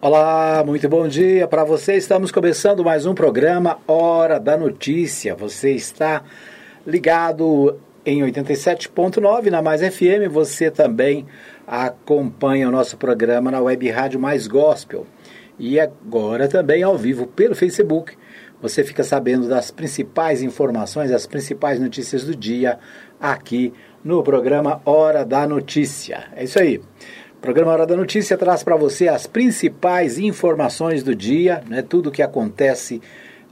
Olá, muito bom dia para você. Estamos começando mais um programa Hora da Notícia. Você está ligado em 87.9 na Mais FM. Você também acompanha o nosso programa na Web Rádio Mais Gospel. E agora também ao vivo pelo Facebook. Você fica sabendo das principais informações, das principais notícias do dia aqui no programa Hora da Notícia. É isso aí. O programa Hora da Notícia traz para você as principais informações do dia, né, tudo o que acontece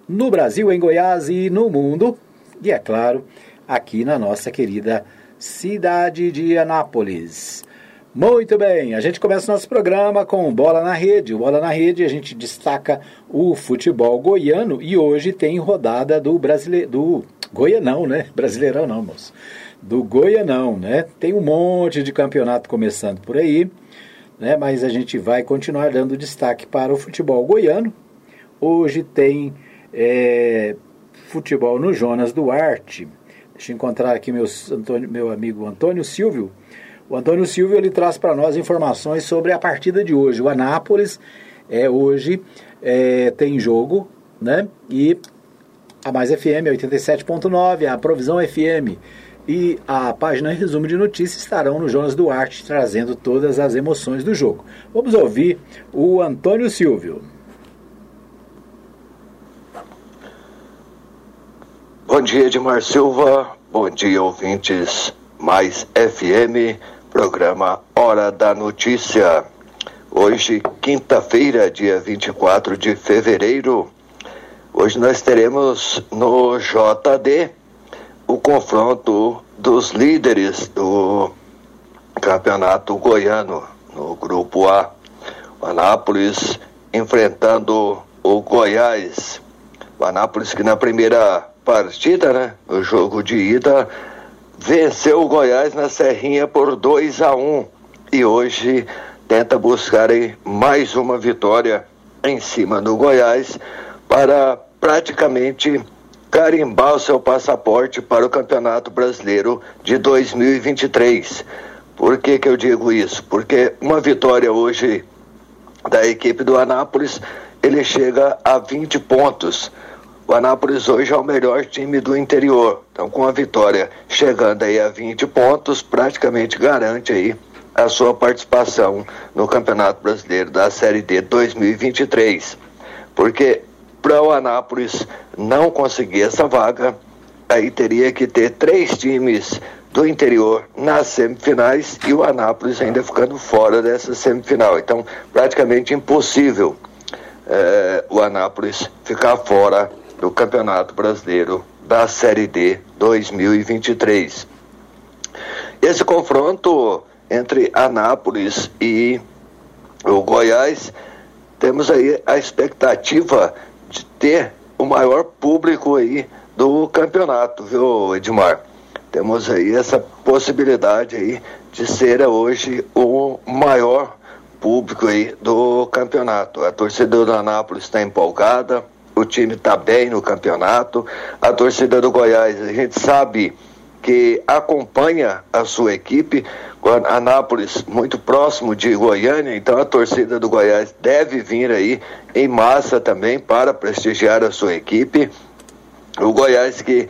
no Brasil, em Goiás e no mundo, e é claro, aqui na nossa querida cidade de Anápolis. Muito bem, a gente começa nosso programa com Bola na Rede. O Bola na Rede a gente destaca o futebol goiano e hoje tem rodada do brasileiro, do Goianão, né? Brasileirão não, moço do Goianão, né? Tem um monte de campeonato começando por aí, né? Mas a gente vai continuar dando destaque para o futebol goiano. Hoje tem é, futebol no Jonas Duarte. Deixa eu encontrar aqui meus, Antônio, meu amigo Antônio Silvio. O Antônio Silvio ele traz para nós informações sobre a partida de hoje. O Anápolis é hoje é, tem jogo, né? E a Mais FM 87.9, a Provisão FM e a página Resumo de Notícias estarão no Jonas Duarte, trazendo todas as emoções do jogo. Vamos ouvir o Antônio Silvio. Bom dia, Edmar Silva. Bom dia, ouvintes. Mais FM, programa Hora da Notícia. Hoje, quinta-feira, dia 24 de fevereiro. Hoje nós teremos no JD o confronto dos líderes do campeonato goiano no grupo A. O Anápolis enfrentando o Goiás. O Anápolis que na primeira partida, né, no jogo de ida, venceu o Goiás na Serrinha por 2 a 1 e hoje tenta buscar mais uma vitória em cima do Goiás para praticamente carimbar o seu passaporte para o Campeonato Brasileiro de 2023. Por que, que eu digo isso? Porque uma vitória hoje da equipe do Anápolis, ele chega a 20 pontos. O Anápolis hoje é o melhor time do interior. Então, com a vitória chegando aí a 20 pontos, praticamente garante aí a sua participação no Campeonato Brasileiro da Série D 2023. Porque para o Anápolis não conseguir essa vaga, aí teria que ter três times do interior nas semifinais e o Anápolis ainda ficando fora dessa semifinal. Então, praticamente impossível é, o Anápolis ficar fora do Campeonato Brasileiro da Série D 2023. Esse confronto entre Anápolis e o Goiás, temos aí a expectativa de ter o maior público aí do campeonato, viu, Edmar? Temos aí essa possibilidade aí de ser hoje o maior público aí do campeonato. A torcida do Anápolis está empolgada, o time está bem no campeonato. A torcida do Goiás, a gente sabe que acompanha a sua equipe, Anápolis muito próximo de Goiânia, então a torcida do Goiás deve vir aí em massa também para prestigiar a sua equipe. O Goiás que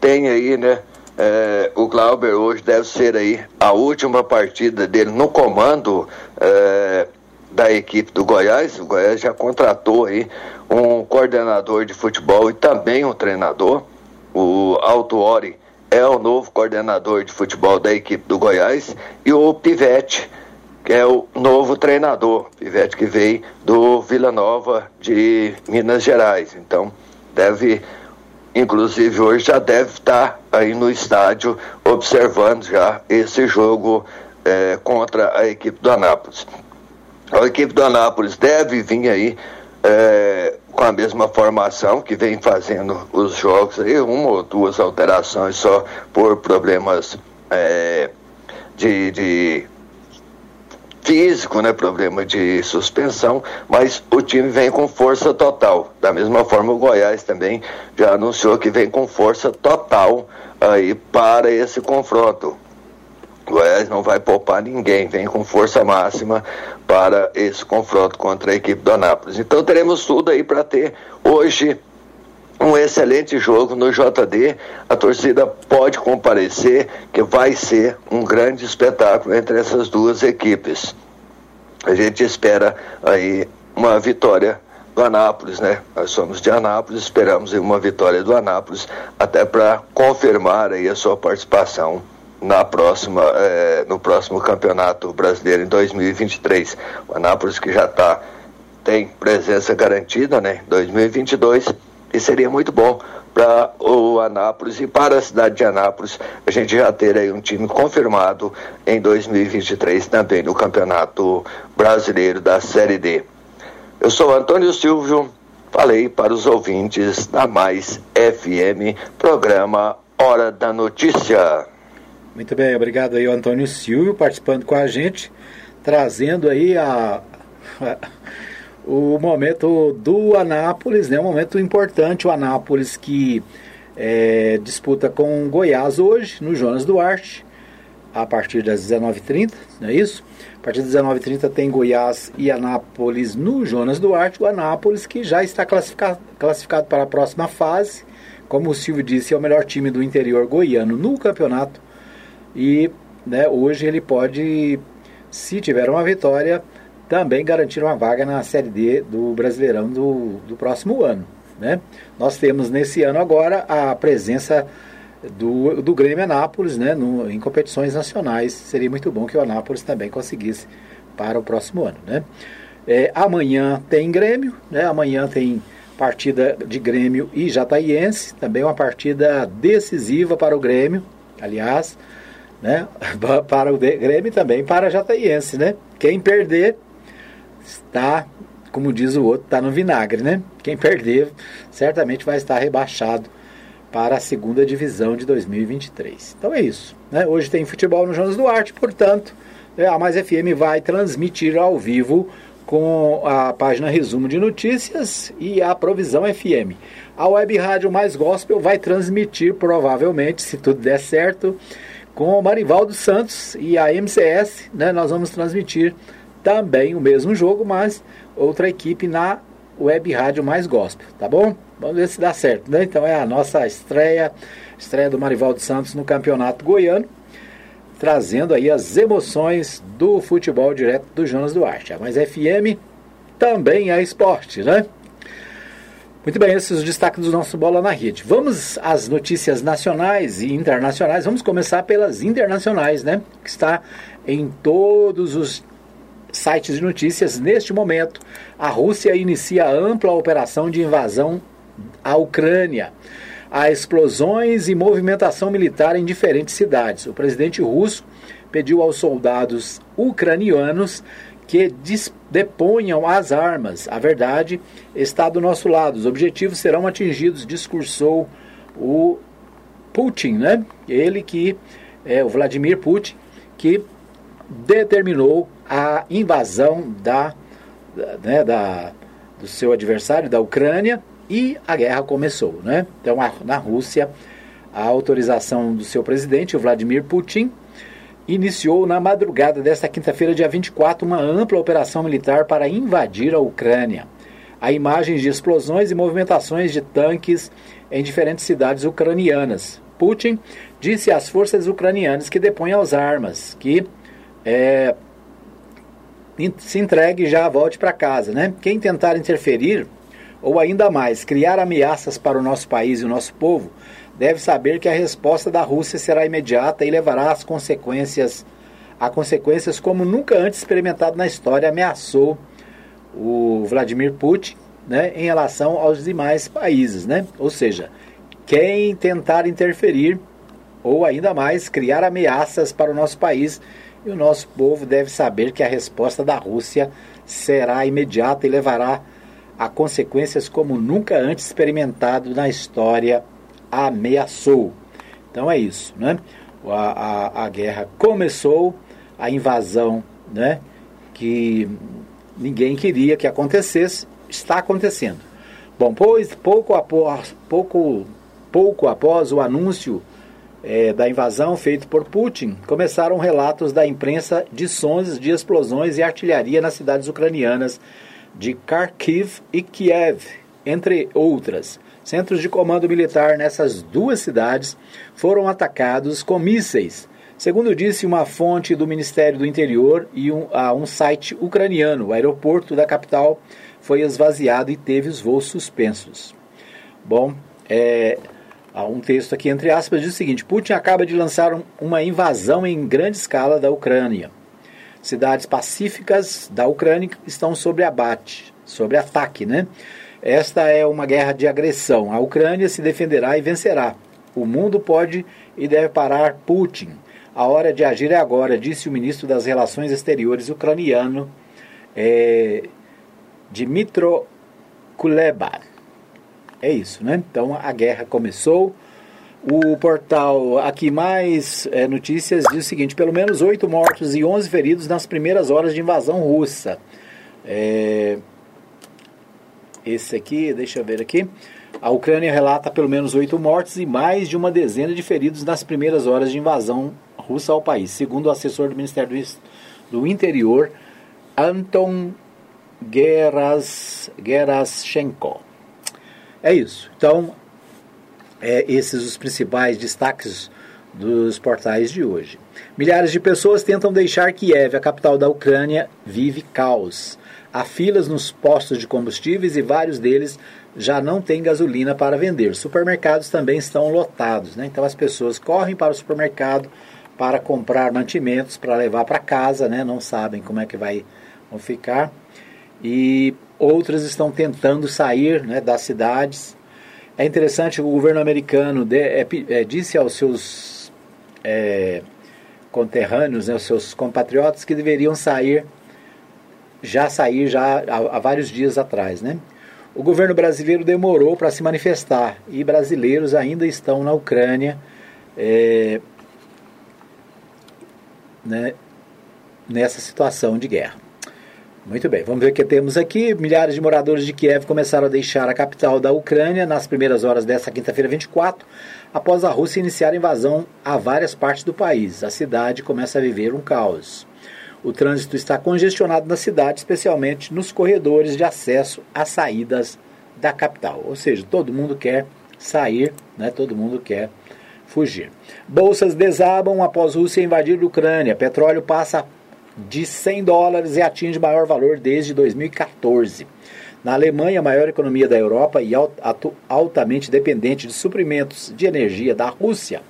tem aí, né? É, o Glauber hoje deve ser aí a última partida dele no comando é, da equipe do Goiás. O Goiás já contratou aí um coordenador de futebol e também um treinador. O Alto Ori é o novo coordenador de futebol da equipe do Goiás, e o Pivete, que é o novo treinador, Pivete que veio do Vila Nova de Minas Gerais. Então, deve, inclusive hoje já deve estar aí no estádio observando já esse jogo é, contra a equipe do Anápolis. A equipe do Anápolis deve vir aí é, com a mesma formação que vem fazendo os jogos aí, uma ou duas alterações só por problemas é, de, de físico, né, problema de suspensão, mas o time vem com força total. Da mesma forma, o Goiás também já anunciou que vem com força total aí para esse confronto. Goiás não vai poupar ninguém, vem com força máxima para esse confronto contra a equipe do Anápolis. Então teremos tudo aí para ter hoje um excelente jogo no JD. A torcida pode comparecer, que vai ser um grande espetáculo entre essas duas equipes. A gente espera aí uma vitória do Anápolis, né? Nós somos de Anápolis, esperamos uma vitória do Anápolis até para confirmar aí a sua participação na próxima, é, no próximo campeonato brasileiro em 2023. O Anápolis que já tá tem presença garantida, né? 2022 e seria muito bom para o Anápolis e para a cidade de Anápolis a gente já ter aí um time confirmado em 2023 também no Campeonato Brasileiro da Série D. Eu sou Antônio Silvio, falei para os ouvintes da Mais FM, programa Hora da Notícia. Muito bem, obrigado aí, Antônio Silvio, participando com a gente, trazendo aí a, a o momento do Anápolis, né? Um momento importante, o Anápolis que é, disputa com Goiás hoje, no Jonas Duarte, a partir das 19h30, não é isso? A partir das 19h30 tem Goiás e Anápolis no Jonas Duarte, o Anápolis que já está classificado, classificado para a próxima fase, como o Silvio disse, é o melhor time do interior goiano no campeonato, e né, hoje ele pode, se tiver uma vitória, também garantir uma vaga na Série D do Brasileirão do, do próximo ano. Né? Nós temos nesse ano agora a presença do, do Grêmio Anápolis né, no, em competições nacionais. Seria muito bom que o Anápolis também conseguisse para o próximo ano. Né? É, amanhã tem Grêmio, né? amanhã tem partida de Grêmio e Jataiense, também uma partida decisiva para o Grêmio, aliás, né? para o Grêmio e também para a Jataiense. Né? Quem perder está, como diz o outro, está no vinagre, né? Quem perder certamente vai estar rebaixado para a segunda divisão de 2023. Então é isso. Né? Hoje tem futebol no Jonas Duarte, portanto, né, a Mais FM vai transmitir ao vivo com a página Resumo de Notícias e a Provisão FM. A Web Rádio Mais Gospel vai transmitir, provavelmente, se tudo der certo, com o Marivaldo Santos e a MCS. Né? Nós vamos transmitir também o mesmo jogo, mas outra equipe na web rádio mais gospel, tá bom? Vamos ver se dá certo, né? Então é a nossa estreia, estreia do Marivaldo Santos no Campeonato Goiano, trazendo aí as emoções do futebol direto do Jonas Duarte. A Mais FM também é esporte, né? Muito bem, esses os destaques do nosso Bola na Rede. Vamos às notícias nacionais e internacionais. Vamos começar pelas internacionais, né? Que está em todos os sites de notícias, neste momento, a Rússia inicia ampla operação de invasão à Ucrânia. Há explosões e movimentação militar em diferentes cidades. O presidente russo pediu aos soldados ucranianos que deponham as armas. A verdade está do nosso lado. Os objetivos serão atingidos, discursou o Putin, né? Ele que é o Vladimir Putin, que determinou a invasão da, né, da, do seu adversário, da Ucrânia, e a guerra começou. Né? Então, a, na Rússia, a autorização do seu presidente, o Vladimir Putin, iniciou na madrugada desta quinta-feira, dia 24, uma ampla operação militar para invadir a Ucrânia. Há imagens de explosões e movimentações de tanques em diferentes cidades ucranianas. Putin disse às forças ucranianas que depõem as armas, que é, se entregue e já volte para casa. Né? Quem tentar interferir, ou ainda mais, criar ameaças para o nosso país e o nosso povo, deve saber que a resposta da Rússia será imediata e levará às consequências, a consequências como nunca antes experimentado na história, ameaçou o Vladimir Putin né, em relação aos demais países. Né? Ou seja, quem tentar interferir, ou ainda mais, criar ameaças para o nosso país e o nosso povo deve saber que a resposta da Rússia será imediata e levará a consequências como nunca antes experimentado na história ameaçou. Então é isso, né? A, a, a guerra começou, a invasão, né? Que ninguém queria que acontecesse, está acontecendo. Bom, pois pouco após, pouco, pouco após o anúncio é, da invasão feito por Putin, começaram relatos da imprensa de sons de explosões e artilharia nas cidades ucranianas de Kharkiv e Kiev, entre outras. Centros de comando militar nessas duas cidades foram atacados com mísseis, segundo disse uma fonte do Ministério do Interior e um, a um site ucraniano. O aeroporto da capital foi esvaziado e teve os voos suspensos. Bom, é, há um texto aqui entre aspas diz o seguinte: Putin acaba de lançar um, uma invasão em grande escala da Ucrânia. Cidades pacíficas da Ucrânia estão sob abate, sobre ataque, né? Esta é uma guerra de agressão. A Ucrânia se defenderá e vencerá. O mundo pode e deve parar Putin. A hora de agir é agora, disse o ministro das Relações Exteriores ucraniano é, Dmitro Kuleba. É isso, né? Então a guerra começou. O portal Aqui Mais é, Notícias diz o seguinte: pelo menos oito mortos e 11 feridos nas primeiras horas de invasão russa. É, esse aqui, deixa eu ver aqui. A Ucrânia relata pelo menos oito mortes e mais de uma dezena de feridos nas primeiras horas de invasão russa ao país, segundo o assessor do Ministério do Interior, Anton Geras, Gerashenko. É isso. Então, é, esses os principais destaques dos portais de hoje. Milhares de pessoas tentam deixar Kiev, a capital da Ucrânia, vive caos. Há filas nos postos de combustíveis e vários deles já não têm gasolina para vender. Supermercados também estão lotados, né? Então as pessoas correm para o supermercado para comprar mantimentos para levar para casa, né? Não sabem como é que vai vão ficar. E outras estão tentando sair né, das cidades. É interessante, o governo americano de, é, é, disse aos seus é, conterrâneos, né, aos seus compatriotas, que deveriam sair, já sair já há, há vários dias atrás. Né? O governo brasileiro demorou para se manifestar e brasileiros ainda estão na Ucrânia é, né, nessa situação de guerra. Muito bem, vamos ver o que temos aqui. Milhares de moradores de Kiev começaram a deixar a capital da Ucrânia nas primeiras horas desta quinta-feira 24, após a Rússia iniciar a invasão a várias partes do país. A cidade começa a viver um caos. O trânsito está congestionado na cidade, especialmente nos corredores de acesso às saídas da capital. Ou seja, todo mundo quer sair, né? todo mundo quer fugir. Bolsas desabam após Rússia invadir a Ucrânia. Petróleo passa de 100 dólares e atinge maior valor desde 2014. Na Alemanha, a maior economia da Europa e altamente dependente de suprimentos de energia da Rússia,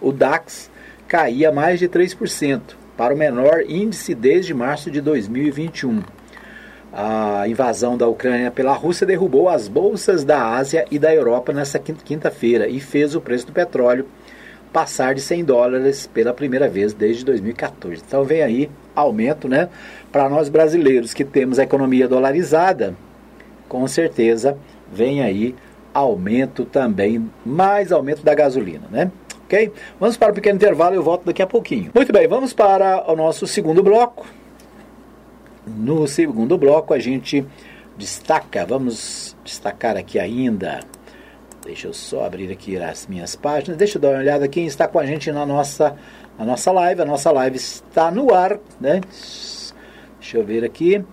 o DAX caía mais de 3%, para o menor índice desde março de 2021. A invasão da Ucrânia pela Rússia derrubou as bolsas da Ásia e da Europa nesta quinta-feira e fez o preço do petróleo passar de 100 dólares pela primeira vez desde 2014. Então vem aí aumento, né? Para nós brasileiros que temos a economia dolarizada, com certeza vem aí aumento também, mais aumento da gasolina, né? Ok? Vamos para o um pequeno intervalo e eu volto daqui a pouquinho. Muito bem, vamos para o nosso segundo bloco. No segundo bloco a gente destaca, vamos destacar aqui ainda Deixa eu só abrir aqui as minhas páginas. Deixa eu dar uma olhada quem está com a gente na nossa, na nossa live. A nossa live está no ar, né? Deixa eu ver aqui.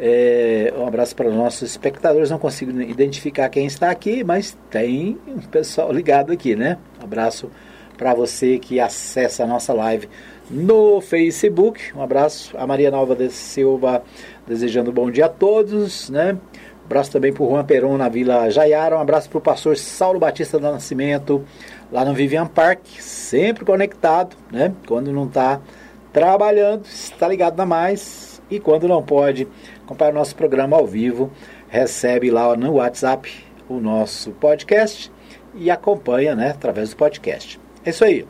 É, um abraço para os nossos espectadores. Não consigo identificar quem está aqui, mas tem um pessoal ligado aqui, né? Um abraço para você que acessa a nossa live no Facebook. Um abraço a Maria Nova de Silva, desejando um bom dia a todos, né? abraço também para o Juan Peron na Vila Jaiara. Um abraço para o pastor Saulo Batista do Nascimento, lá no Vivian Park, sempre conectado, né? Quando não está trabalhando, está ligado na mais. E quando não pode acompanhar o nosso programa ao vivo, recebe lá no WhatsApp o nosso podcast e acompanha, né, através do podcast. É isso aí.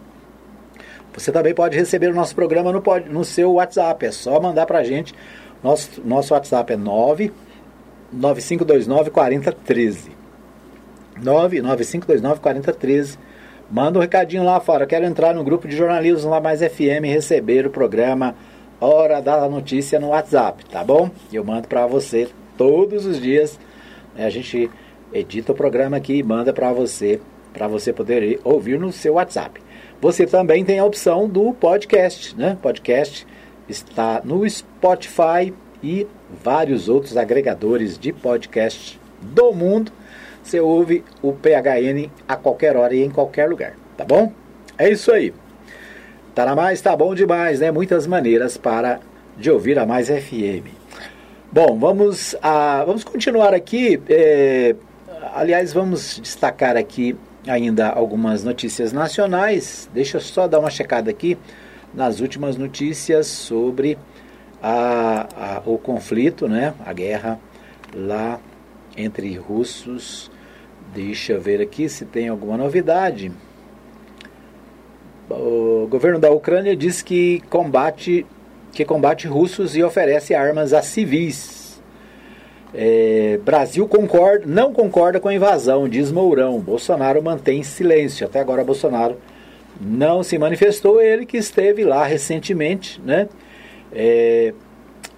Você também pode receber o nosso programa no, no seu WhatsApp. É só mandar para a gente. Nosso, nosso WhatsApp é 9 9529 4013. 99529 4013. Manda um recadinho lá fora. Quero entrar no grupo de jornalismo lá mais FM e receber o programa Hora da Notícia no WhatsApp, tá bom? Eu mando para você todos os dias. Né? A gente edita o programa aqui e manda para você, para você poder ouvir no seu WhatsApp. você também tem a opção do podcast, né? Podcast está no Spotify e vários outros agregadores de podcast do mundo. Você ouve o PHN a qualquer hora e em qualquer lugar, tá bom? É isso aí. Tá na mais, tá bom demais, né? Muitas maneiras para de ouvir a Mais FM. Bom, vamos, a, vamos continuar aqui. É, aliás, vamos destacar aqui ainda algumas notícias nacionais. Deixa eu só dar uma checada aqui nas últimas notícias sobre a, a, o conflito, né, a guerra lá entre russos. Deixa eu ver aqui se tem alguma novidade. O governo da Ucrânia diz que combate que combate russos e oferece armas a civis. É, Brasil concorda, não concorda com a invasão, diz Mourão. Bolsonaro mantém silêncio. Até agora Bolsonaro não se manifestou. Ele que esteve lá recentemente, né? É,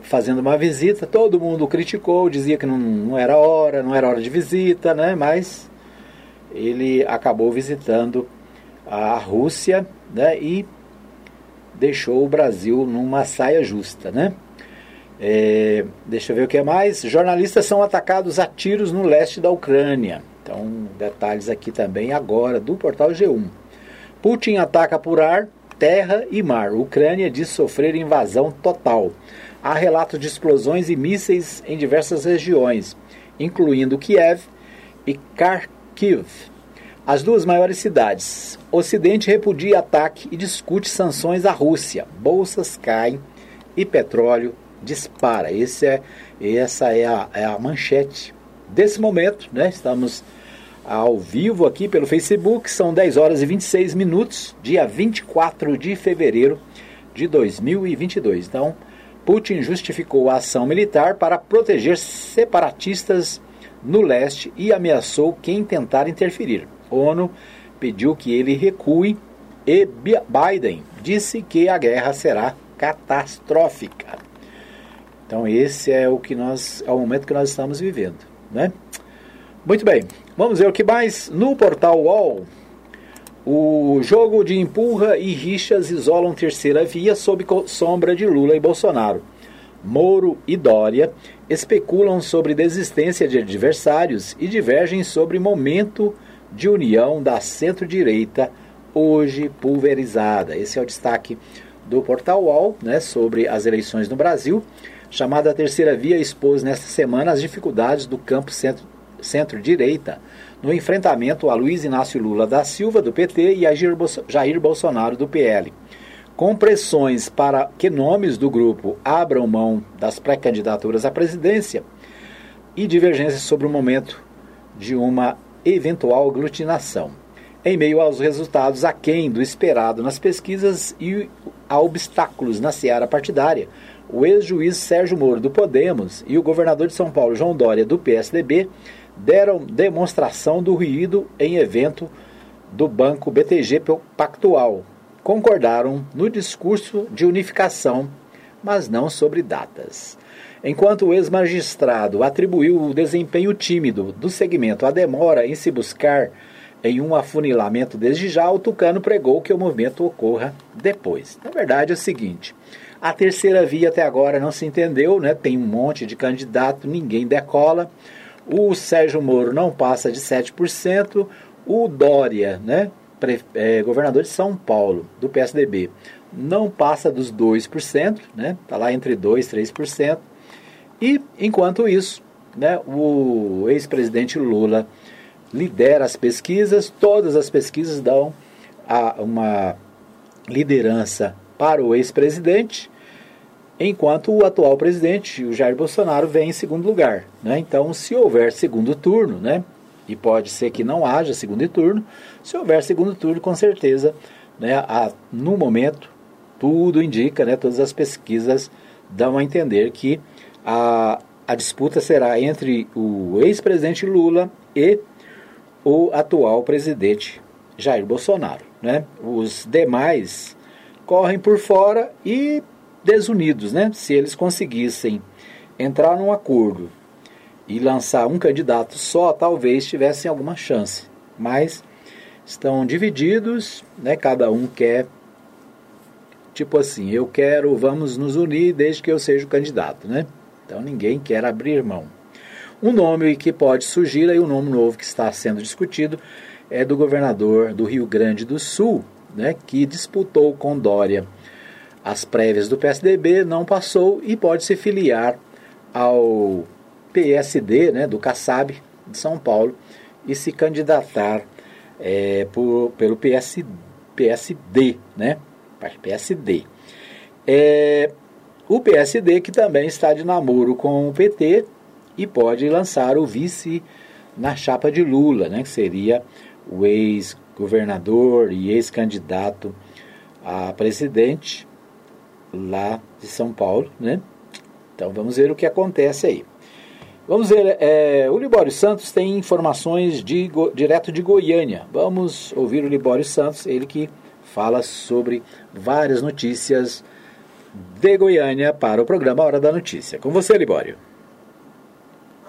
fazendo uma visita. Todo mundo criticou, dizia que não, não era hora, não era hora de visita, né? Mas ele acabou visitando a Rússia, né? E deixou o Brasil numa saia justa, né? É, deixa eu ver o que é mais. Jornalistas são atacados a tiros no leste da Ucrânia. Então, detalhes aqui também agora do portal G1. Putin ataca por ar, terra e mar. Ucrânia diz sofrer invasão total. Há relatos de explosões e mísseis em diversas regiões, incluindo Kiev e Kharkiv, as duas maiores cidades. Ocidente repudia ataque e discute sanções à Rússia. Bolsas caem e petróleo dispara. Esse é, essa é a, é a manchete desse momento, né? Estamos ao vivo aqui pelo Facebook, são 10 horas e 26 minutos, dia 24 de fevereiro de 2022. Então, Putin justificou a ação militar para proteger separatistas no leste e ameaçou quem tentar interferir. ONU pediu que ele recue e Biden disse que a guerra será catastrófica. Então esse é o que nós é o momento que nós estamos vivendo, né? Muito bem. Vamos ver o que mais no portal UOL. O jogo de empurra e rixas isolam terceira via sob sombra de Lula e Bolsonaro. Moro e Dória especulam sobre desistência de adversários e divergem sobre momento de união da centro-direita hoje pulverizada. Esse é o destaque do portal UOL né, sobre as eleições no Brasil chamada Terceira Via expôs nesta semana as dificuldades do campo centro-direita centro no enfrentamento a Luiz Inácio Lula da Silva, do PT, e a Jair Bolsonaro, do PL. Com pressões para que nomes do grupo abram mão das pré-candidaturas à presidência e divergências sobre o momento de uma eventual aglutinação. Em meio aos resultados aquém do esperado nas pesquisas e a obstáculos na seara partidária, o ex-juiz Sérgio Moro do Podemos e o governador de São Paulo João Dória do PSDB deram demonstração do ruído em evento do Banco BTG Pactual. Concordaram no discurso de unificação, mas não sobre datas. Enquanto o ex-magistrado atribuiu o desempenho tímido do segmento à demora em se buscar em um afunilamento desde já, o Tucano pregou que o movimento ocorra depois. Na verdade é o seguinte: a terceira via até agora não se entendeu, né? Tem um monte de candidato, ninguém decola. O Sérgio Moro não passa de 7%. O Dória, né? Pre é, governador de São Paulo, do PSDB, não passa dos 2%, né? Está lá entre 2% e 3%. E, enquanto isso, né, o ex-presidente Lula lidera as pesquisas, todas as pesquisas dão a, uma liderança para o ex-presidente, enquanto o atual presidente, o Jair Bolsonaro, vem em segundo lugar. Né? Então, se houver segundo turno, né, e pode ser que não haja segundo turno, se houver segundo turno, com certeza, né, a, no momento, tudo indica, né, todas as pesquisas dão a entender que a, a disputa será entre o ex-presidente Lula e o atual presidente Jair Bolsonaro. Né? Os demais correm por fora e desunidos, né? Se eles conseguissem entrar num acordo e lançar um candidato só, talvez tivessem alguma chance. Mas estão divididos, né? Cada um quer tipo assim, eu quero, vamos nos unir desde que eu seja o candidato, né? Então ninguém quer abrir mão. Um nome que pode surgir aí, um nome novo que está sendo discutido é do governador do Rio Grande do Sul, né, que disputou com Dória as prévias do PSDB, não passou e pode se filiar ao PSD, né, do Kassab de São Paulo, e se candidatar é, por, pelo PS, PSD, né, PSD. É, o PSD que também está de namoro com o PT e pode lançar o vice na chapa de Lula, né, que seria o ex-governador e ex-candidato a presidente lá de São Paulo, né? Então vamos ver o que acontece aí. Vamos ver, é, o Libório Santos tem informações de, direto de Goiânia. Vamos ouvir o Libório Santos, ele que fala sobre várias notícias de Goiânia para o programa Hora da Notícia. Com você, Libório.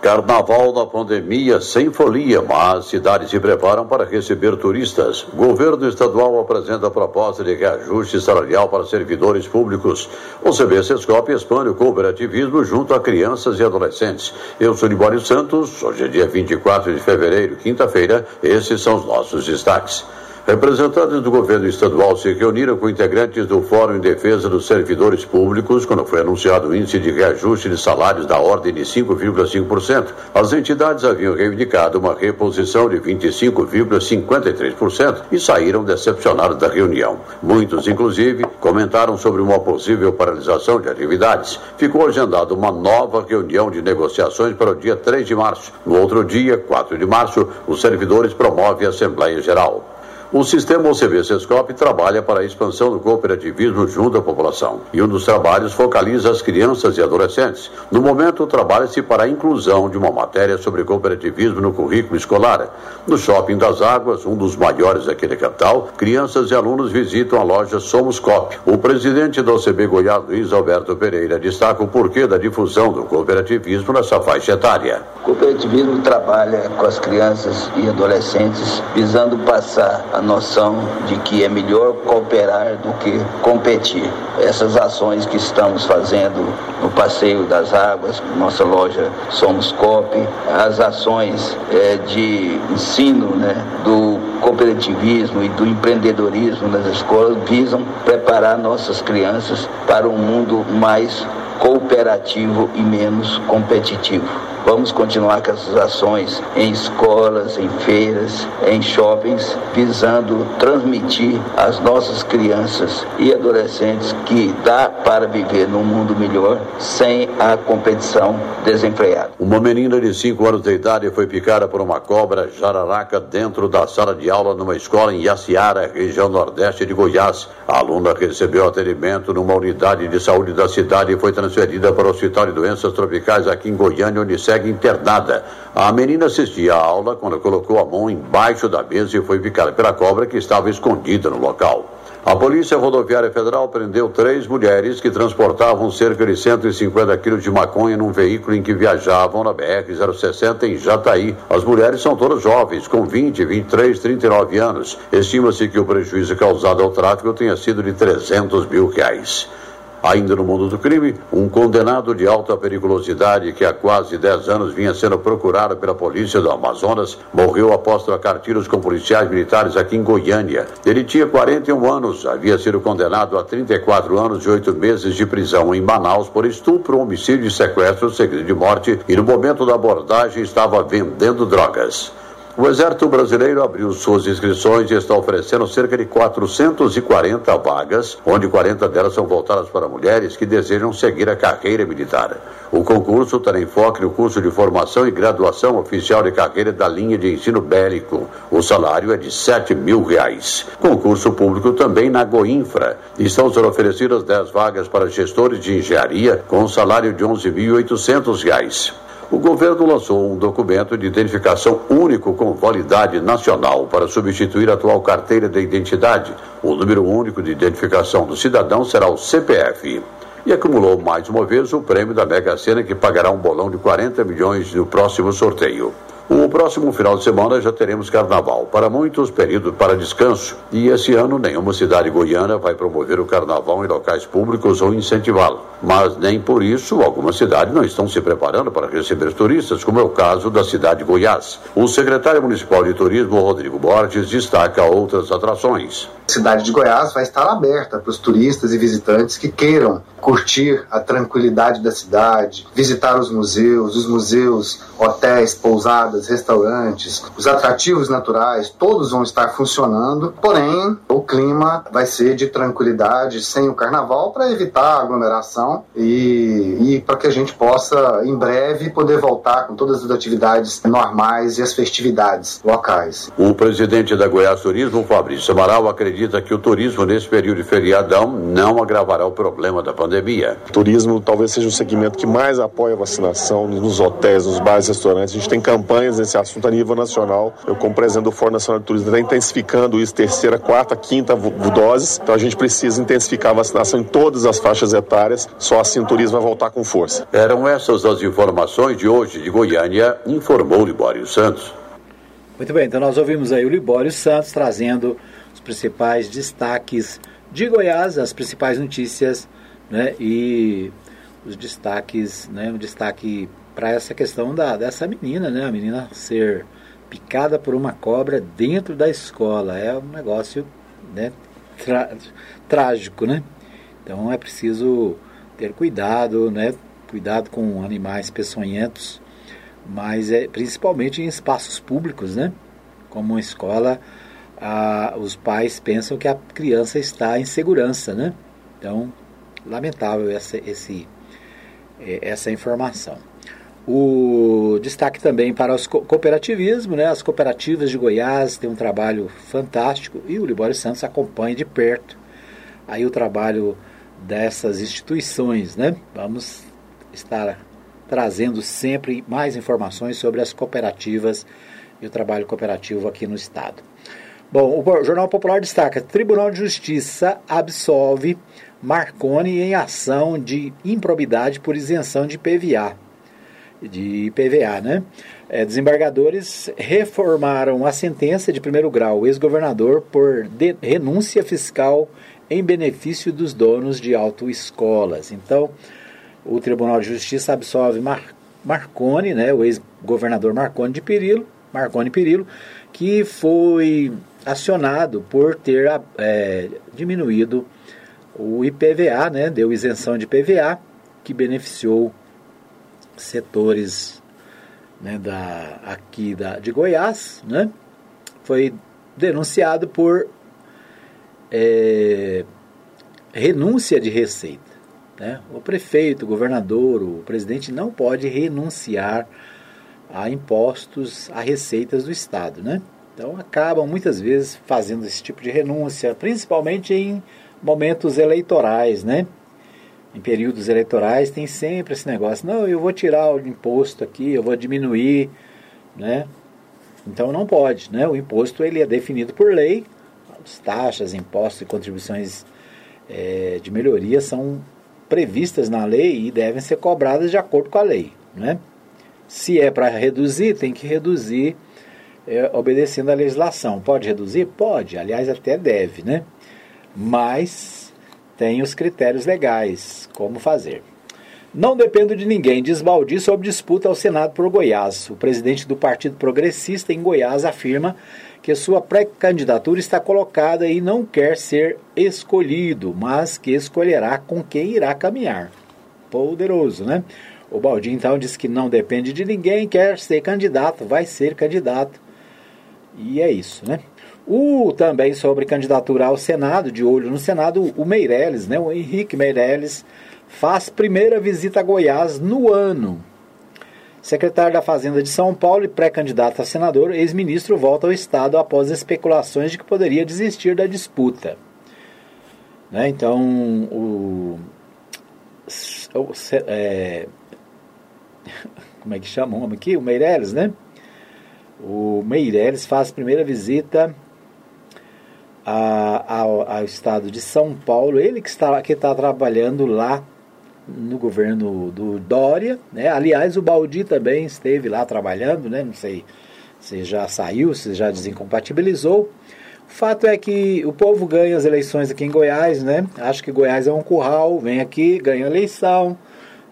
Carnaval da pandemia sem folia, mas cidades se preparam para receber turistas. Governo estadual apresenta proposta de reajuste salarial para servidores públicos. O CB Sescop expande o cooperativismo junto a crianças e adolescentes. Eu sou Libório Santos, hoje é dia 24 de fevereiro, quinta-feira. Esses são os nossos destaques. Representantes do governo estadual se reuniram com integrantes do Fórum em Defesa dos Servidores Públicos quando foi anunciado o índice de reajuste de salários da ordem de 5,5%. As entidades haviam reivindicado uma reposição de 25,53% e saíram decepcionados da reunião. Muitos, inclusive, comentaram sobre uma possível paralisação de atividades. Ficou agendada uma nova reunião de negociações para o dia 3 de março. No outro dia, 4 de março, os servidores promovem a Assembleia Geral. O sistema OCB Sescop trabalha para a expansão do cooperativismo junto à população. E um dos trabalhos focaliza as crianças e adolescentes. No momento, trabalha-se para a inclusão de uma matéria sobre cooperativismo no currículo escolar. No Shopping das Águas, um dos maiores aqui da capital, crianças e alunos visitam a loja Somos Cop. O presidente da OCB Goiás, Luiz Alberto Pereira, destaca o porquê da difusão do cooperativismo nessa faixa etária. O cooperativismo trabalha com as crianças e adolescentes visando passar noção de que é melhor cooperar do que competir. Essas ações que estamos fazendo no Passeio das Águas, nossa loja Somos Cop, as ações é, de ensino né, do cooperativismo e do empreendedorismo nas escolas visam preparar nossas crianças para um mundo mais cooperativo e menos competitivo. Vamos continuar com essas ações em escolas, em feiras, em shoppings, visando transmitir às nossas crianças e adolescentes que dá para viver num mundo melhor sem a competição desenfreada. Uma menina de 5 anos de idade foi picada por uma cobra jararaca dentro da sala de aula numa escola em Yaciara, região nordeste de Goiás. A aluna recebeu atendimento numa unidade de saúde da cidade e foi transferida para o Hospital de Doenças Tropicais aqui em Goiânia, onde segue internada. A menina assistia à aula quando colocou a mão embaixo da mesa e foi picada pela cobra que estava escondida no local. A Polícia Rodoviária Federal prendeu três mulheres que transportavam cerca de 150 quilos de maconha num veículo em que viajavam na BR-060 em Jataí. As mulheres são todas jovens, com 20, 23, 39 anos. Estima-se que o prejuízo causado ao tráfico tenha sido de 300 mil reais. Ainda no mundo do crime, um condenado de alta periculosidade que há quase 10 anos vinha sendo procurado pela polícia do Amazonas morreu após trocar tiros com policiais militares aqui em Goiânia. Ele tinha 41 anos, havia sido condenado a 34 anos e 8 meses de prisão em Manaus por estupro, homicídio e sequestro seguido de morte e no momento da abordagem estava vendendo drogas. O Exército Brasileiro abriu suas inscrições e está oferecendo cerca de 440 vagas, onde 40 delas são voltadas para mulheres que desejam seguir a carreira militar. O concurso terá enfoque no curso de formação e graduação oficial de carreira da linha de ensino bélico. O salário é de 7 mil reais. Concurso público também na Goinfra. Estão sendo oferecidas 10 vagas para gestores de engenharia com salário de 11.800 reais o governo lançou um documento de identificação único com validade nacional para substituir a atual carteira de identidade. O número único de identificação do cidadão será o CPF. E acumulou mais uma vez o prêmio da Mega Sena, que pagará um bolão de 40 milhões no próximo sorteio. O próximo final de semana já teremos carnaval. Para muitos, período para descanso. E esse ano, nenhuma cidade goiana vai promover o carnaval em locais públicos ou incentivá-lo. Mas nem por isso, algumas cidades não estão se preparando para receber turistas, como é o caso da cidade de Goiás. O secretário municipal de turismo, Rodrigo Borges, destaca outras atrações. A cidade de Goiás vai estar aberta para os turistas e visitantes que queiram curtir a tranquilidade da cidade, visitar os museus, os museus, hotéis, pousadas, restaurantes, os atrativos naturais, todos vão estar funcionando. Porém, o clima vai ser de tranquilidade, sem o carnaval, para evitar a aglomeração e, e para que a gente possa, em breve, poder voltar com todas as atividades normais e as festividades locais. O presidente da Goiás Turismo, Fabrício Amaral, acredita que o turismo nesse período de feriadão não agravará o problema da pandemia. O turismo talvez seja o segmento que mais apoia a vacinação nos hotéis, nos bares, restaurantes. A gente tem campanhas nesse assunto a nível nacional. Eu, como presidente do Fórum Nacional de Turismo, está intensificando isso, terceira, quarta, quinta doses. Então a gente precisa intensificar a vacinação em todas as faixas etárias. Só assim o turismo vai voltar com força. Eram essas as informações de hoje de Goiânia, informou Libório Santos. Muito bem, então nós ouvimos aí o Libório Santos trazendo os principais destaques de Goiás, as principais notícias, né, e os destaques, né, um destaque para essa questão da, dessa menina, né, a menina ser picada por uma cobra dentro da escola, é um negócio, né, trágico, né, então é preciso ter cuidado, né, cuidado com animais peçonhentos, mas é principalmente em espaços públicos, né? Como uma escola, ah, os pais pensam que a criança está em segurança, né? Então, lamentável essa, esse, é, essa informação. O destaque também para os cooperativismo, né? As cooperativas de Goiás têm um trabalho fantástico e o Libório Santos acompanha de perto aí o trabalho dessas instituições, né? Vamos estar trazendo sempre mais informações sobre as cooperativas e o trabalho cooperativo aqui no estado. Bom, o Jornal Popular destaca: Tribunal de Justiça absolve Marconi em ação de improbidade por isenção de PVA. De IPVA, né? É, desembargadores reformaram a sentença de primeiro grau, ex-governador, por renúncia fiscal em benefício dos donos de autoescolas. Então, o Tribunal de Justiça absolve Mar Marconi, né, o ex-governador Marconi de Perillo, Marconi Perillo, que foi acionado por ter é, diminuído o IPVA, né, deu isenção de IPVA, que beneficiou setores né, da, aqui da, de Goiás, né, foi denunciado por é, renúncia de receita. Né? O prefeito, o governador, o presidente não pode renunciar a impostos, a receitas do Estado. Né? Então acabam muitas vezes fazendo esse tipo de renúncia, principalmente em momentos eleitorais, né? Em períodos eleitorais tem sempre esse negócio, não, eu vou tirar o imposto aqui, eu vou diminuir, né? Então não pode, né? O imposto ele é definido por lei, as taxas, impostos e contribuições é, de melhoria são previstas na lei e devem ser cobradas de acordo com a lei. Né? Se é para reduzir, tem que reduzir é, obedecendo à legislação. Pode reduzir? Pode, aliás, até deve, né? Mas tem os critérios legais, como fazer. Não dependo de ninguém, diz Baldi sobre disputa ao Senado por Goiás. O presidente do Partido Progressista em Goiás afirma que sua pré-candidatura está colocada e não quer ser escolhido, mas que escolherá com quem irá caminhar. Poderoso, né? O Baldi então disse que não depende de ninguém, quer ser candidato, vai ser candidato. E é isso, né? O também sobre candidatura ao Senado, de olho no Senado, o Meirelles, né? O Henrique Meirelles faz primeira visita a Goiás no ano. Secretário da Fazenda de São Paulo e pré-candidato a senador, ex-ministro volta ao Estado após especulações de que poderia desistir da disputa. Né? Então, o, o é, como é que chama o homem aqui? O Meirelles, né? O Meirelles faz primeira visita a, ao, ao, estado de São Paulo. Ele que está, que está trabalhando lá no governo do Dória. Né? Aliás, o Baldi também esteve lá trabalhando, né? não sei se já saiu, se já desincompatibilizou. O fato é que o povo ganha as eleições aqui em Goiás, né? Acho que Goiás é um curral, vem aqui, ganha eleição,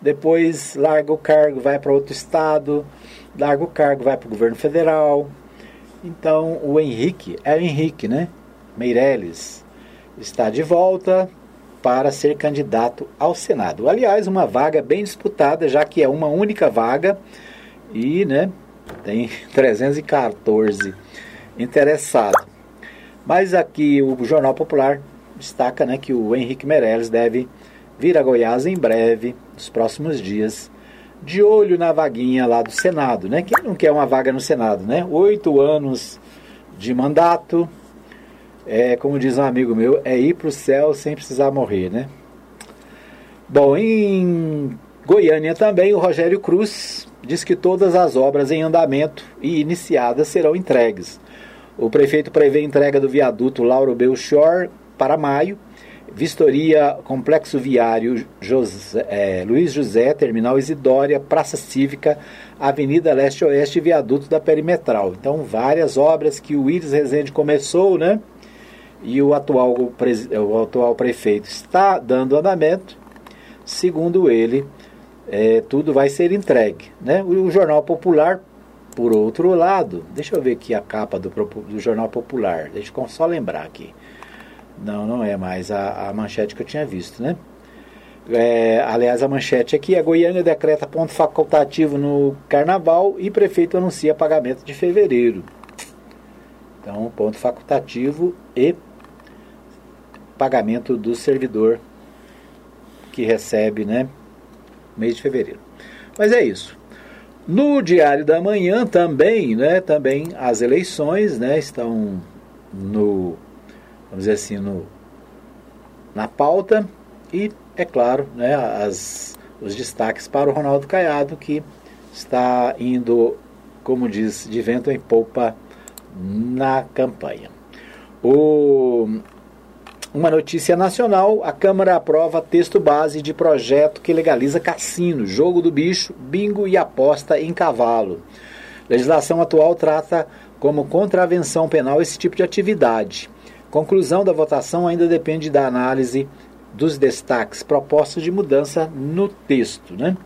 depois larga o cargo, vai para outro estado, larga o cargo, vai para o governo federal. Então o Henrique, é o Henrique, né? Meirelles está de volta para ser candidato ao Senado. Aliás, uma vaga bem disputada, já que é uma única vaga e, né, tem 314 interessados. Mas aqui o Jornal Popular destaca né, que o Henrique Meirelles deve vir a Goiás em breve, nos próximos dias, de olho na vaguinha lá do Senado. Né? Quem não quer uma vaga no Senado? Né? Oito anos de mandato, é, como diz um amigo meu, é ir para o céu sem precisar morrer. Né? Bom, em Goiânia também, o Rogério Cruz diz que todas as obras em andamento e iniciadas serão entregues. O prefeito prevê entrega do viaduto Lauro Belchior para maio, vistoria Complexo Viário José, é, Luiz José, Terminal Isidória, Praça Cívica, Avenida Leste-Oeste e Viaduto da Perimetral. Então, várias obras que o Iris Rezende começou, né? E o atual, o atual prefeito está dando andamento. Segundo ele, é, tudo vai ser entregue. Né? O Jornal Popular por outro lado, deixa eu ver aqui a capa do, do Jornal Popular, deixa eu só lembrar aqui. Não, não é mais a, a manchete que eu tinha visto, né? É, aliás, a manchete aqui é Goiânia decreta ponto facultativo no carnaval e prefeito anuncia pagamento de fevereiro. Então, ponto facultativo e pagamento do servidor que recebe, né? Mês de fevereiro. Mas é isso. No Diário da Manhã também, né, também as eleições, né, estão no, vamos dizer assim, no, na pauta e, é claro, né, as, os destaques para o Ronaldo Caiado, que está indo, como diz, de vento em polpa na campanha. O uma notícia nacional: a Câmara aprova texto base de projeto que legaliza cassino, jogo do bicho, bingo e aposta em cavalo. Legislação atual trata como contravenção penal esse tipo de atividade. Conclusão da votação ainda depende da análise dos destaques propostos de mudança no texto. Né?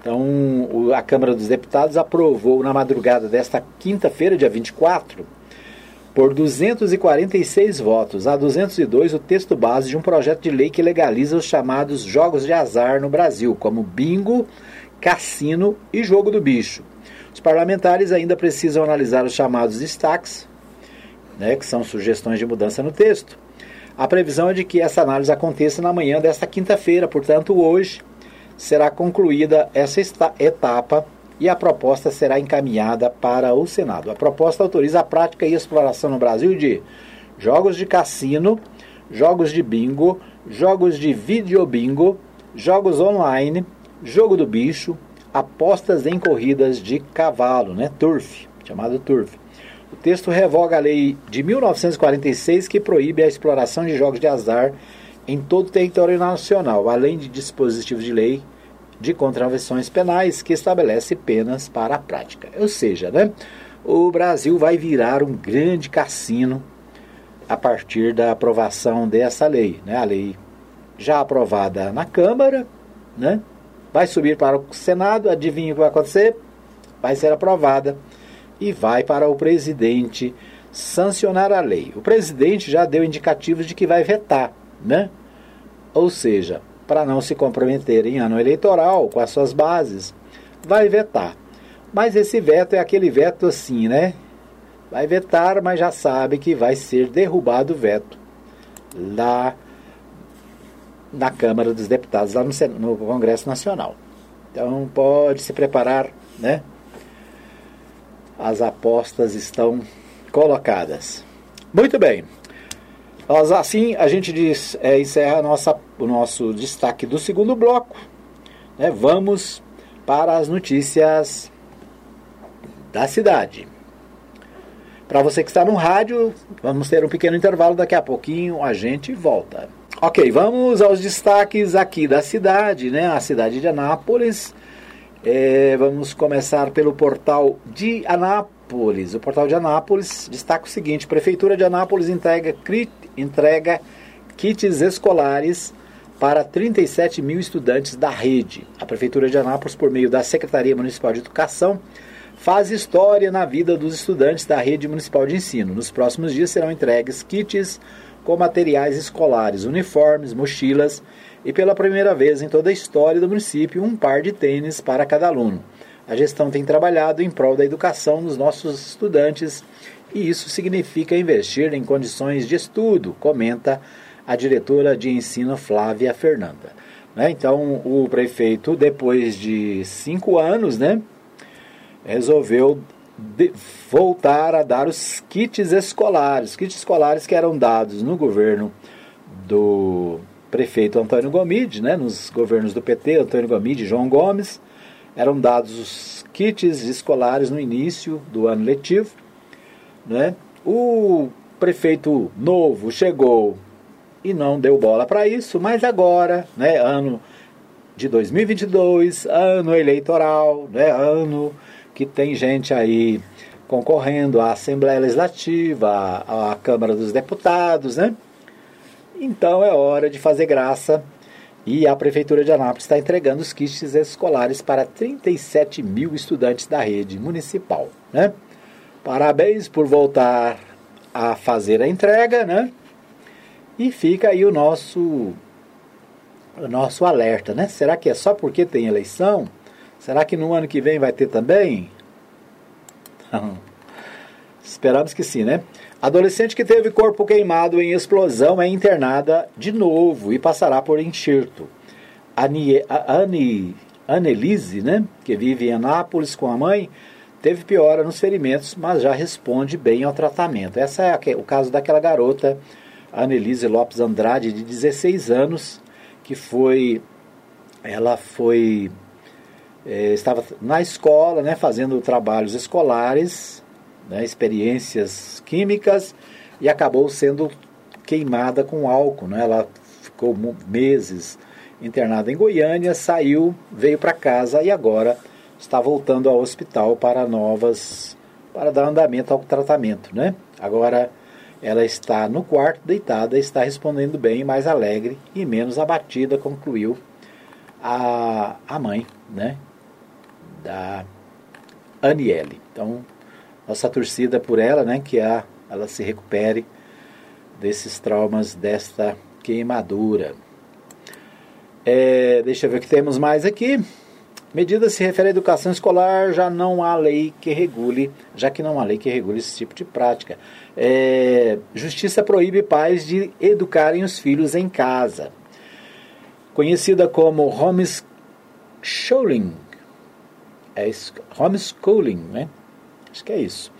Então, a Câmara dos Deputados aprovou na madrugada desta quinta-feira, dia 24, por 246 votos a 202 o texto base de um projeto de lei que legaliza os chamados jogos de azar no Brasil, como bingo, cassino e jogo do bicho. Os parlamentares ainda precisam analisar os chamados destaques, né, que são sugestões de mudança no texto. A previsão é de que essa análise aconteça na manhã desta quinta-feira, portanto, hoje será concluída essa etapa e a proposta será encaminhada para o Senado. A proposta autoriza a prática e exploração no Brasil de jogos de cassino, jogos de bingo, jogos de videobingo, jogos online, jogo do bicho, apostas em corridas de cavalo, né, turf, chamado turf. O texto revoga a lei de 1946 que proíbe a exploração de jogos de azar em todo o território nacional, além de dispositivos de lei de contravenções penais que estabelece penas para a prática. Ou seja, né, o Brasil vai virar um grande cassino a partir da aprovação dessa lei. Né? A lei já aprovada na Câmara, né? vai subir para o Senado, adivinha o que vai acontecer? Vai ser aprovada e vai para o presidente sancionar a lei. O presidente já deu indicativos de que vai vetar, né? Ou seja, para não se comprometer em ano eleitoral com as suas bases, vai vetar. Mas esse veto é aquele veto assim, né? Vai vetar, mas já sabe que vai ser derrubado o veto lá na Câmara dos Deputados, lá no, Congresso Nacional. Então pode se preparar, né? As apostas estão colocadas. Muito bem. Nós, assim, a gente diz, é, encerra a nossa, o nosso destaque do segundo bloco. Né? Vamos para as notícias da cidade. Para você que está no rádio, vamos ter um pequeno intervalo, daqui a pouquinho a gente volta. Ok, vamos aos destaques aqui da cidade, né? A cidade de Anápolis. É, vamos começar pelo portal de Anápolis. O portal de Anápolis destaca o seguinte: Prefeitura de Anápolis entrega, entrega kits escolares para 37 mil estudantes da rede. A Prefeitura de Anápolis, por meio da Secretaria Municipal de Educação, faz história na vida dos estudantes da rede municipal de ensino. Nos próximos dias serão entregues kits com materiais escolares, uniformes, mochilas e pela primeira vez em toda a história do município, um par de tênis para cada aluno. A gestão tem trabalhado em prol da educação dos nossos estudantes e isso significa investir em condições de estudo, comenta a diretora de ensino Flávia Fernanda. Né? Então, o prefeito, depois de cinco anos, né, resolveu voltar a dar os kits escolares, kits escolares que eram dados no governo do prefeito Antônio Gomide, né, nos governos do PT, Antônio Gomide e João Gomes, eram dados os kits escolares no início do ano letivo. Né? O prefeito novo chegou e não deu bola para isso, mas agora, né, ano de 2022, ano eleitoral, né, ano que tem gente aí concorrendo à Assembleia Legislativa, à, à Câmara dos Deputados, né? Então é hora de fazer graça e a Prefeitura de Anápolis está entregando os kits escolares para 37 mil estudantes da rede municipal, né? Parabéns por voltar a fazer a entrega, né? E fica aí o nosso o nosso alerta, né? Será que é só porque tem eleição? Será que no ano que vem vai ter também? Esperamos que sim, né? Adolescente que teve corpo queimado em explosão é internada de novo e passará por enxerto. Anie, Anne, Annelise, né, que vive em Anápolis com a mãe, teve piora nos ferimentos, mas já responde bem ao tratamento. Essa é o caso daquela garota, Annelise Lopes Andrade, de 16 anos, que foi. Ela foi é, estava na escola, né, fazendo trabalhos escolares, né, experiências químicas, e acabou sendo queimada com álcool. Né? Ela ficou meses internada em Goiânia, saiu, veio para casa e agora está voltando ao hospital para novas, para dar andamento ao tratamento. Né? Agora ela está no quarto, deitada, está respondendo bem, mais alegre e menos abatida, concluiu a, a mãe, né? da Aniele. Então, nossa torcida por ela, né, que a, ela se recupere desses traumas desta queimadura. É, deixa eu ver o que temos mais aqui. Medida se refere à educação escolar, já não há lei que regule, já que não há lei que regule esse tipo de prática. É, justiça proíbe pais de educarem os filhos em casa. Conhecida como homeschooling, é homeschooling, né? Acho que é isso.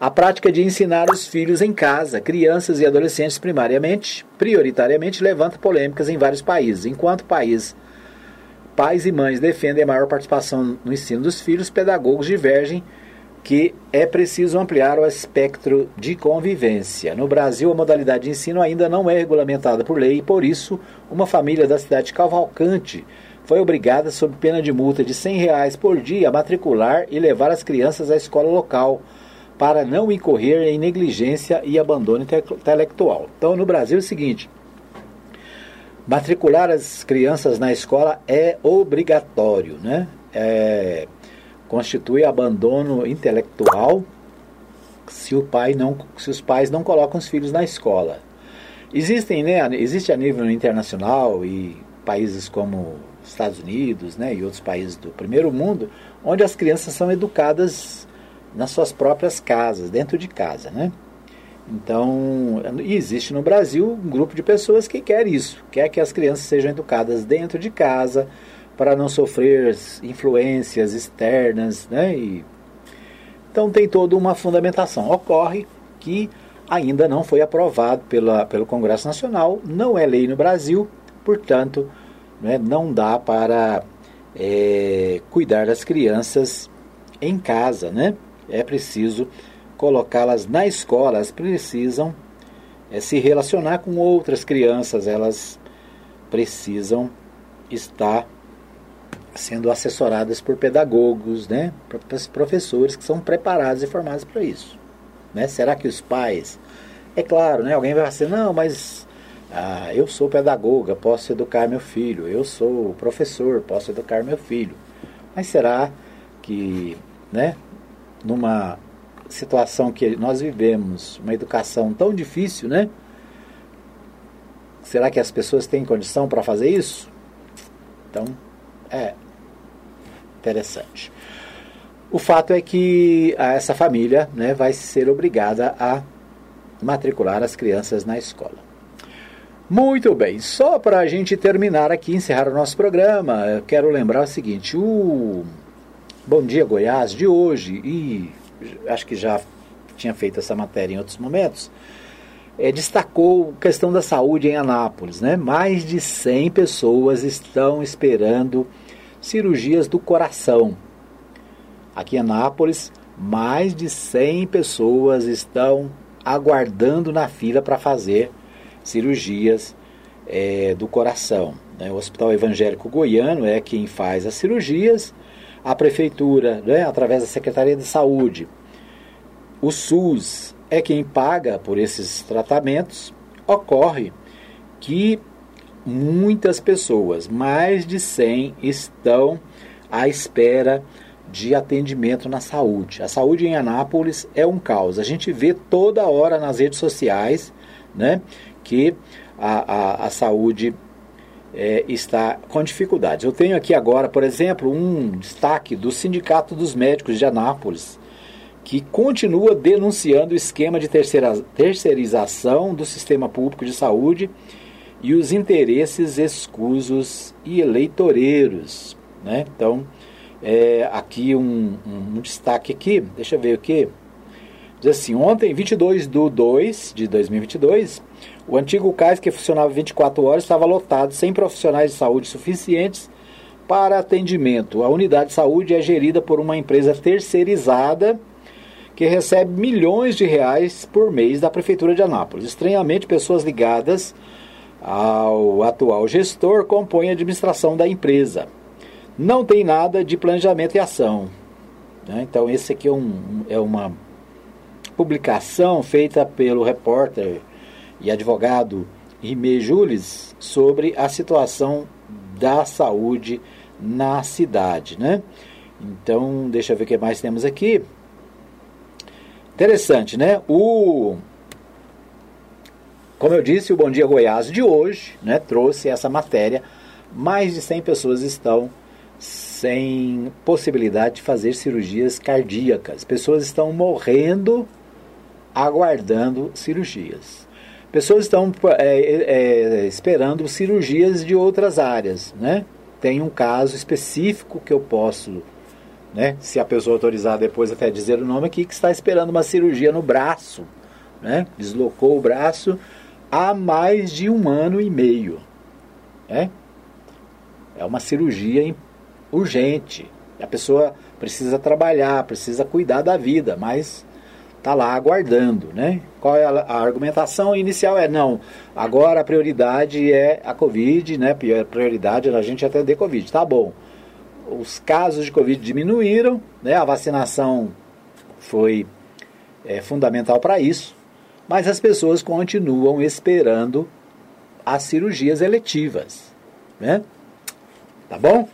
A prática de ensinar os filhos em casa, crianças e adolescentes primariamente, prioritariamente, levanta polêmicas em vários países. Enquanto país, pais e mães defendem a maior participação no ensino dos filhos, pedagogos divergem que é preciso ampliar o espectro de convivência. No Brasil, a modalidade de ensino ainda não é regulamentada por lei e, por isso, uma família da cidade de Cavalcante foi obrigada, sob pena de multa de 100 reais por dia, a matricular e levar as crianças à escola local, para não incorrer em negligência e abandono intelectual. Então, no Brasil é o seguinte: matricular as crianças na escola é obrigatório, né? É, constitui abandono intelectual se o pai não, se os pais não colocam os filhos na escola. Existem, né? Existe a nível internacional e países como Estados Unidos né, e outros países do primeiro mundo, onde as crianças são educadas nas suas próprias casas, dentro de casa. Né? Então, existe no Brasil um grupo de pessoas que quer isso, quer que as crianças sejam educadas dentro de casa, para não sofrer influências externas. Né? E, então, tem toda uma fundamentação. Ocorre que ainda não foi aprovado pela, pelo Congresso Nacional, não é lei no Brasil, portanto, né, não dá para é, cuidar das crianças em casa, né? É preciso colocá-las na escola, elas precisam é, se relacionar com outras crianças, elas precisam estar sendo assessoradas por pedagogos, né, professores que são preparados e formados para isso. Né? Será que os pais, é claro, né, alguém vai dizer, não, mas ah, eu sou pedagoga, posso educar meu filho, eu sou professor, posso educar meu filho. Mas será que, né, numa situação que nós vivemos, uma educação tão difícil, né? Será que as pessoas têm condição para fazer isso? Então, é interessante. O fato é que essa família né, vai ser obrigada a matricular as crianças na escola. Muito bem, só para a gente terminar aqui, encerrar o nosso programa, eu quero lembrar o seguinte: o Bom Dia Goiás de hoje, e acho que já tinha feito essa matéria em outros momentos, é, destacou a questão da saúde em Anápolis. Né? Mais de 100 pessoas estão esperando cirurgias do coração. Aqui em Anápolis, mais de 100 pessoas estão aguardando na fila para fazer cirurgias é, do coração. Né? O Hospital Evangélico Goiano é quem faz as cirurgias, a Prefeitura, né, através da Secretaria de Saúde, o SUS é quem paga por esses tratamentos. Ocorre que muitas pessoas, mais de 100, estão à espera de atendimento na saúde. A saúde em Anápolis é um caos. A gente vê toda hora nas redes sociais né, que a, a, a saúde é, está com dificuldades. Eu tenho aqui agora, por exemplo, um destaque do Sindicato dos Médicos de Anápolis, que continua denunciando o esquema de terceirização do sistema público de saúde e os interesses escusos e eleitoreiros. Né? Então, é, aqui um, um, um, destaque aqui, deixa eu ver o que. Diz assim, ontem, 22 de 2 de 2022, o antigo CAIS, que funcionava 24 horas, estava lotado, sem profissionais de saúde suficientes para atendimento. A unidade de saúde é gerida por uma empresa terceirizada que recebe milhões de reais por mês da Prefeitura de Anápolis. Estranhamente, pessoas ligadas ao atual gestor compõem a administração da empresa. Não tem nada de planejamento e ação. Né? Então, esse aqui é, um, é uma publicação feita pelo repórter e advogado Rimé Jules sobre a situação da saúde na cidade. Né? Então, deixa eu ver o que mais temos aqui. Interessante, né? O como eu disse, o Bom Dia Goiás de hoje né, trouxe essa matéria. Mais de 100 pessoas estão sem possibilidade de fazer cirurgias cardíacas. Pessoas estão morrendo aguardando cirurgias. Pessoas estão é, é, esperando cirurgias de outras áreas. Né? Tem um caso específico que eu posso, né, se a pessoa autorizar depois até dizer o nome aqui, que está esperando uma cirurgia no braço. Né? Deslocou o braço há mais de um ano e meio. É, é uma cirurgia urgente. A pessoa precisa trabalhar, precisa cuidar da vida, mas está lá aguardando, né? Qual é a, a, argumentação inicial? É não, agora a prioridade é a Covid, né? A prioridade é a gente atender Covid, tá bom. Os casos de Covid diminuíram, né? A vacinação foi é, fundamental para isso, mas as pessoas continuam esperando as cirurgias eletivas. Né? Tá bom?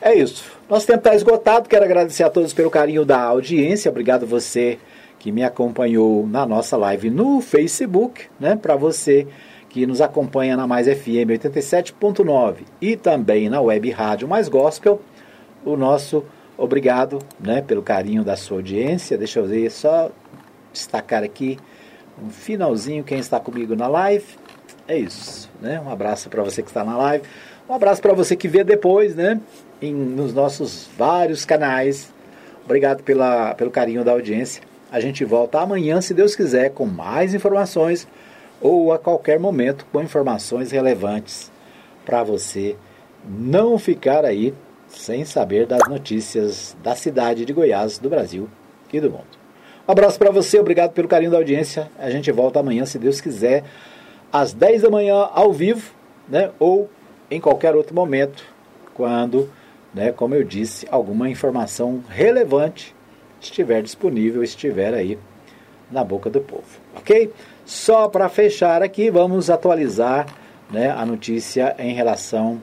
É isso. Nosso tempo está esgotado. Quero agradecer a todos pelo carinho da audiência. Obrigado você que me acompanhou na nossa live no Facebook, né? Para você que nos acompanha na Mais FM 87.9 e também na Web Rádio Mais Gospel, o nosso obrigado, né, pelo carinho da sua audiência. Deixa eu ver só destacar aqui um finalzinho quem está comigo na live. É isso, né? Um abraço para você que está na live. Um abraço para você que vê depois, né? Em, nos nossos vários canais. Obrigado pela, pelo carinho da audiência. A gente volta amanhã, se Deus quiser, com mais informações ou a qualquer momento com informações relevantes para você não ficar aí sem saber das notícias da cidade de Goiás, do Brasil e do mundo. abraço para você, obrigado pelo carinho da audiência. A gente volta amanhã, se Deus quiser, às 10 da manhã ao vivo, né? Ou em qualquer outro momento, quando, né, como eu disse, alguma informação relevante estiver disponível, estiver aí na boca do povo, ok? Só para fechar aqui, vamos atualizar né, a notícia em relação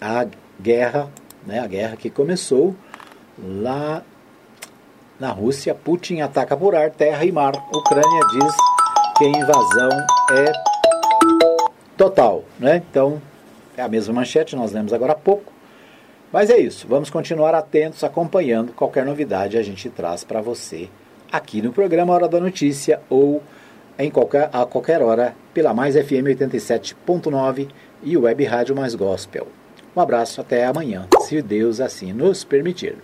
à guerra, né, a guerra que começou lá na Rússia. Putin ataca por ar, terra e mar. Ucrânia diz que a invasão é total, né? Então é a mesma manchete, nós lemos agora há pouco. Mas é isso, vamos continuar atentos, acompanhando qualquer novidade a gente traz para você aqui no programa Hora da Notícia ou em qualquer, a qualquer hora pela Mais FM 87.9 e Web Rádio Mais Gospel. Um abraço, até amanhã, se Deus assim nos permitir.